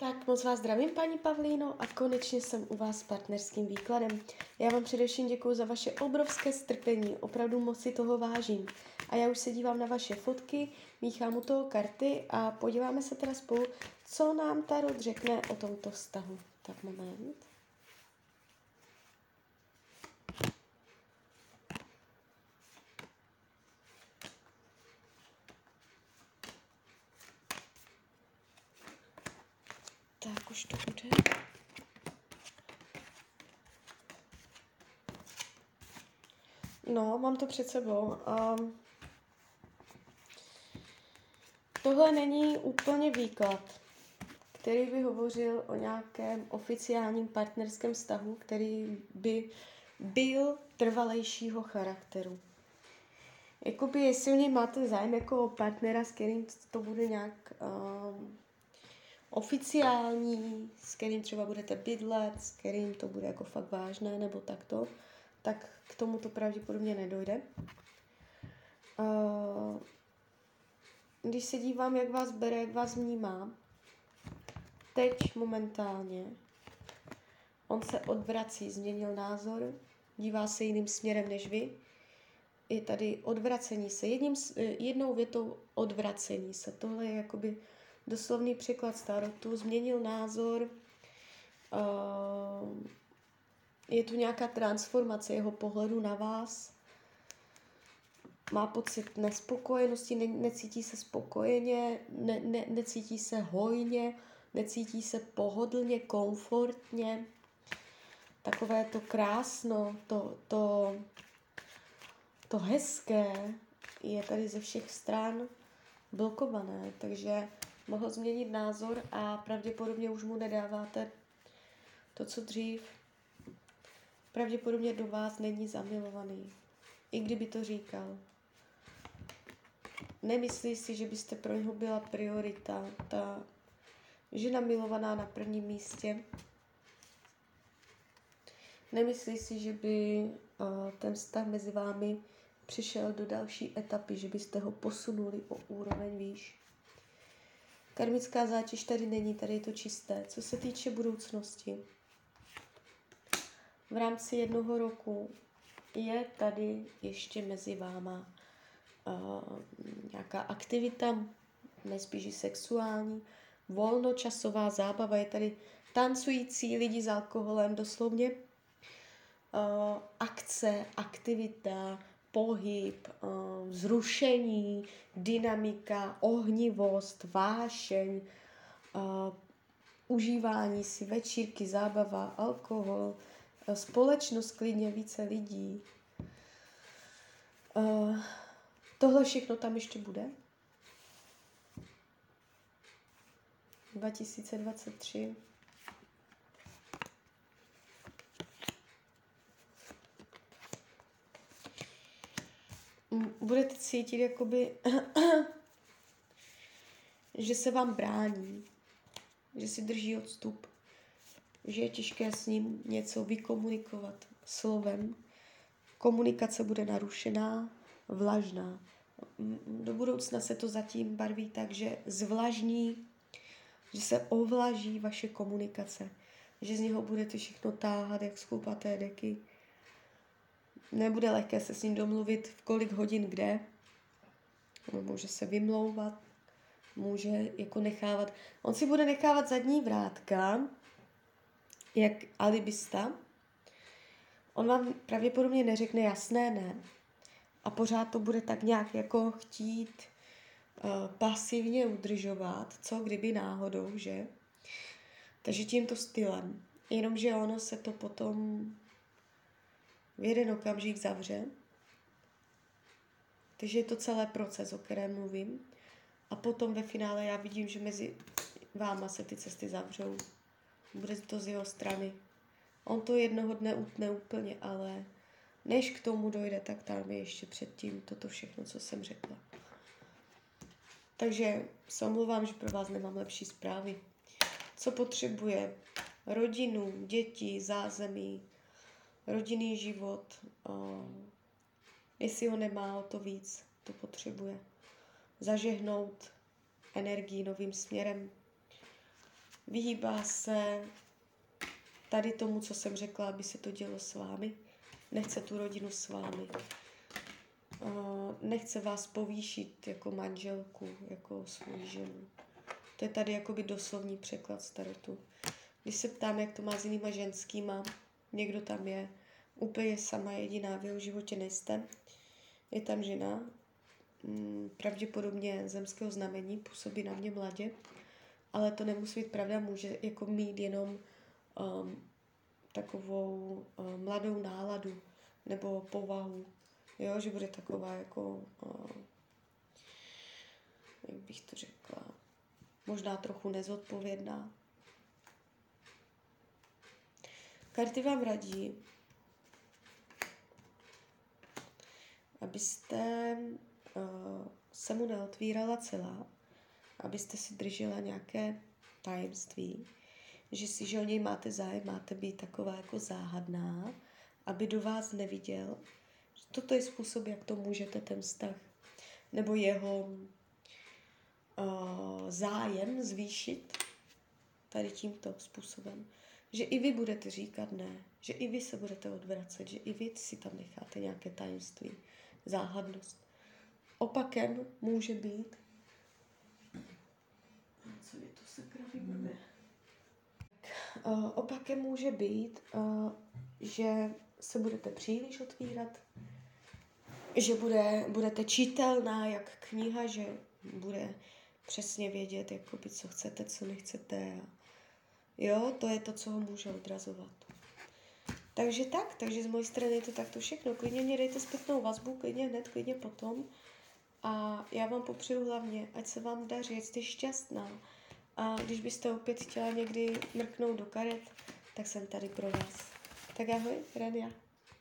Tak moc vás zdravím, paní Pavlíno, a konečně jsem u vás s partnerským výkladem. Já vám především děkuji za vaše obrovské strpení, opravdu moc si toho vážím. A já už se dívám na vaše fotky, míchám u toho karty a podíváme se teda spolu, co nám Tarot řekne o tomto vztahu. Tak moment. Tak už to bude. No, mám to před sebou. Um, tohle není úplně výklad, který by hovořil o nějakém oficiálním partnerském vztahu, který by byl trvalejšího charakteru. Jakoby, jestli o něj máte zájem jako partnera, s kterým to bude nějak um, oficiální, s kterým třeba budete bydlet, s kterým to bude jako fakt vážné nebo takto, tak k tomu to pravděpodobně nedojde. Uh, když se dívám, jak vás bere, jak vás vnímá, teď momentálně, on se odvrací, změnil názor, dívá se jiným směrem než vy, je tady odvracení se, jedním, jednou větou odvracení se. Tohle je jakoby doslovný překlad starotu, změnil názor, uh, je tu nějaká transformace jeho pohledu na vás, má pocit nespokojenosti, ne, necítí se spokojeně, ne, ne, necítí se hojně, necítí se pohodlně, komfortně. Takové to krásno, to, to, to hezké je tady ze všech stran blokované, takže mohl změnit názor a pravděpodobně už mu nedáváte to, co dřív. Pravděpodobně do vás není zamilovaný, i kdyby to říkal. Nemyslí si, že byste pro něho byla priorita, ta žena milovaná na prvním místě. Nemyslí si, že by ten vztah mezi vámi přišel do další etapy, že byste ho posunuli o úroveň výš. Karmická zátěž tady není, tady je to čisté. Co se týče budoucnosti, v rámci jednoho roku je tady ještě mezi váma uh, nějaká aktivita, nejspíš sexuální, volnočasová zábava, je tady tancující lidi s alkoholem, doslovně uh, akce, aktivita, pohyb, eh, zrušení, dynamika, ohnivost, vášeň, eh, užívání si, večírky, zábava, alkohol, eh, společnost klidně více lidí. Tohle všechno tam ještě bude. 2023. budete cítit jakoby, že se vám brání, že si drží odstup, že je těžké s ním něco vykomunikovat slovem. Komunikace bude narušená, vlažná. Do budoucna se to zatím barví tak, že zvlažní, že se ovlaží vaše komunikace, že z něho budete všechno táhat, jak z deky, Nebude lehké se s ním domluvit v kolik hodin kde. Může se vymlouvat, může jako nechávat. On si bude nechávat zadní vrátka, jak alibista. On vám pravděpodobně neřekne jasné ne. A pořád to bude tak nějak jako chtít uh, pasivně udržovat, co kdyby náhodou, že? Takže tímto stylem. Jenomže ono se to potom v jeden okamžik zavře. Takže je to celý proces, o kterém mluvím. A potom ve finále já vidím, že mezi váma se ty cesty zavřou. Bude to z jeho strany. On to jednoho dne utne úplně, ale než k tomu dojde, tak tam je ještě předtím toto všechno, co jsem řekla. Takže se omlouvám, že pro vás nemám lepší zprávy. Co potřebuje? Rodinu, děti, zázemí, rodinný život, jestli ho nemá, o to víc to potřebuje. Zažehnout energii novým směrem. vyhýbá se tady tomu, co jsem řekla, aby se to dělo s vámi. Nechce tu rodinu s vámi. Nechce vás povýšit jako manželku, jako svou ženu. To je tady jakoby doslovní překlad starotu. Když se ptám, jak to má s jinýma ženskýma, někdo tam je, úplně sama jediná, v jeho životě nejste. Je tam žena, mm, pravděpodobně zemského znamení, působí na mě mladě, ale to nemusí být pravda, může jako mít jenom um, takovou um, mladou náladu nebo povahu, jo, že bude taková jako, um, jak bych to řekla, možná trochu nezodpovědná. Karty vám radí, abyste uh, se mu neotvírala celá, abyste si držela nějaké tajemství, že si, že o něj máte zájem, máte být taková jako záhadná, aby do vás neviděl. Toto je způsob, jak to můžete ten vztah nebo jeho uh, zájem zvýšit tady tímto způsobem. Že i vy budete říkat ne, že i vy se budete odvracet, že i vy si tam necháte nějaké tajemství, záhadnost. Opakem může být, co je to sakra vybrne? Uh, opakem může být, uh, že se budete příliš otvírat, že bude, budete čitelná jak kniha, že bude přesně vědět, jakoby, co chcete, co nechcete. Jo, to je to, co ho může odrazovat. Takže tak, takže z mojej strany je to takto všechno. Klidně mě dejte zpětnou vazbu, klidně hned, klidně potom. A já vám popřeju hlavně, ať se vám daří, ať jste šťastná. A když byste opět chtěla někdy mrknout do karet, tak jsem tady pro vás. Tak ahoj, Rania.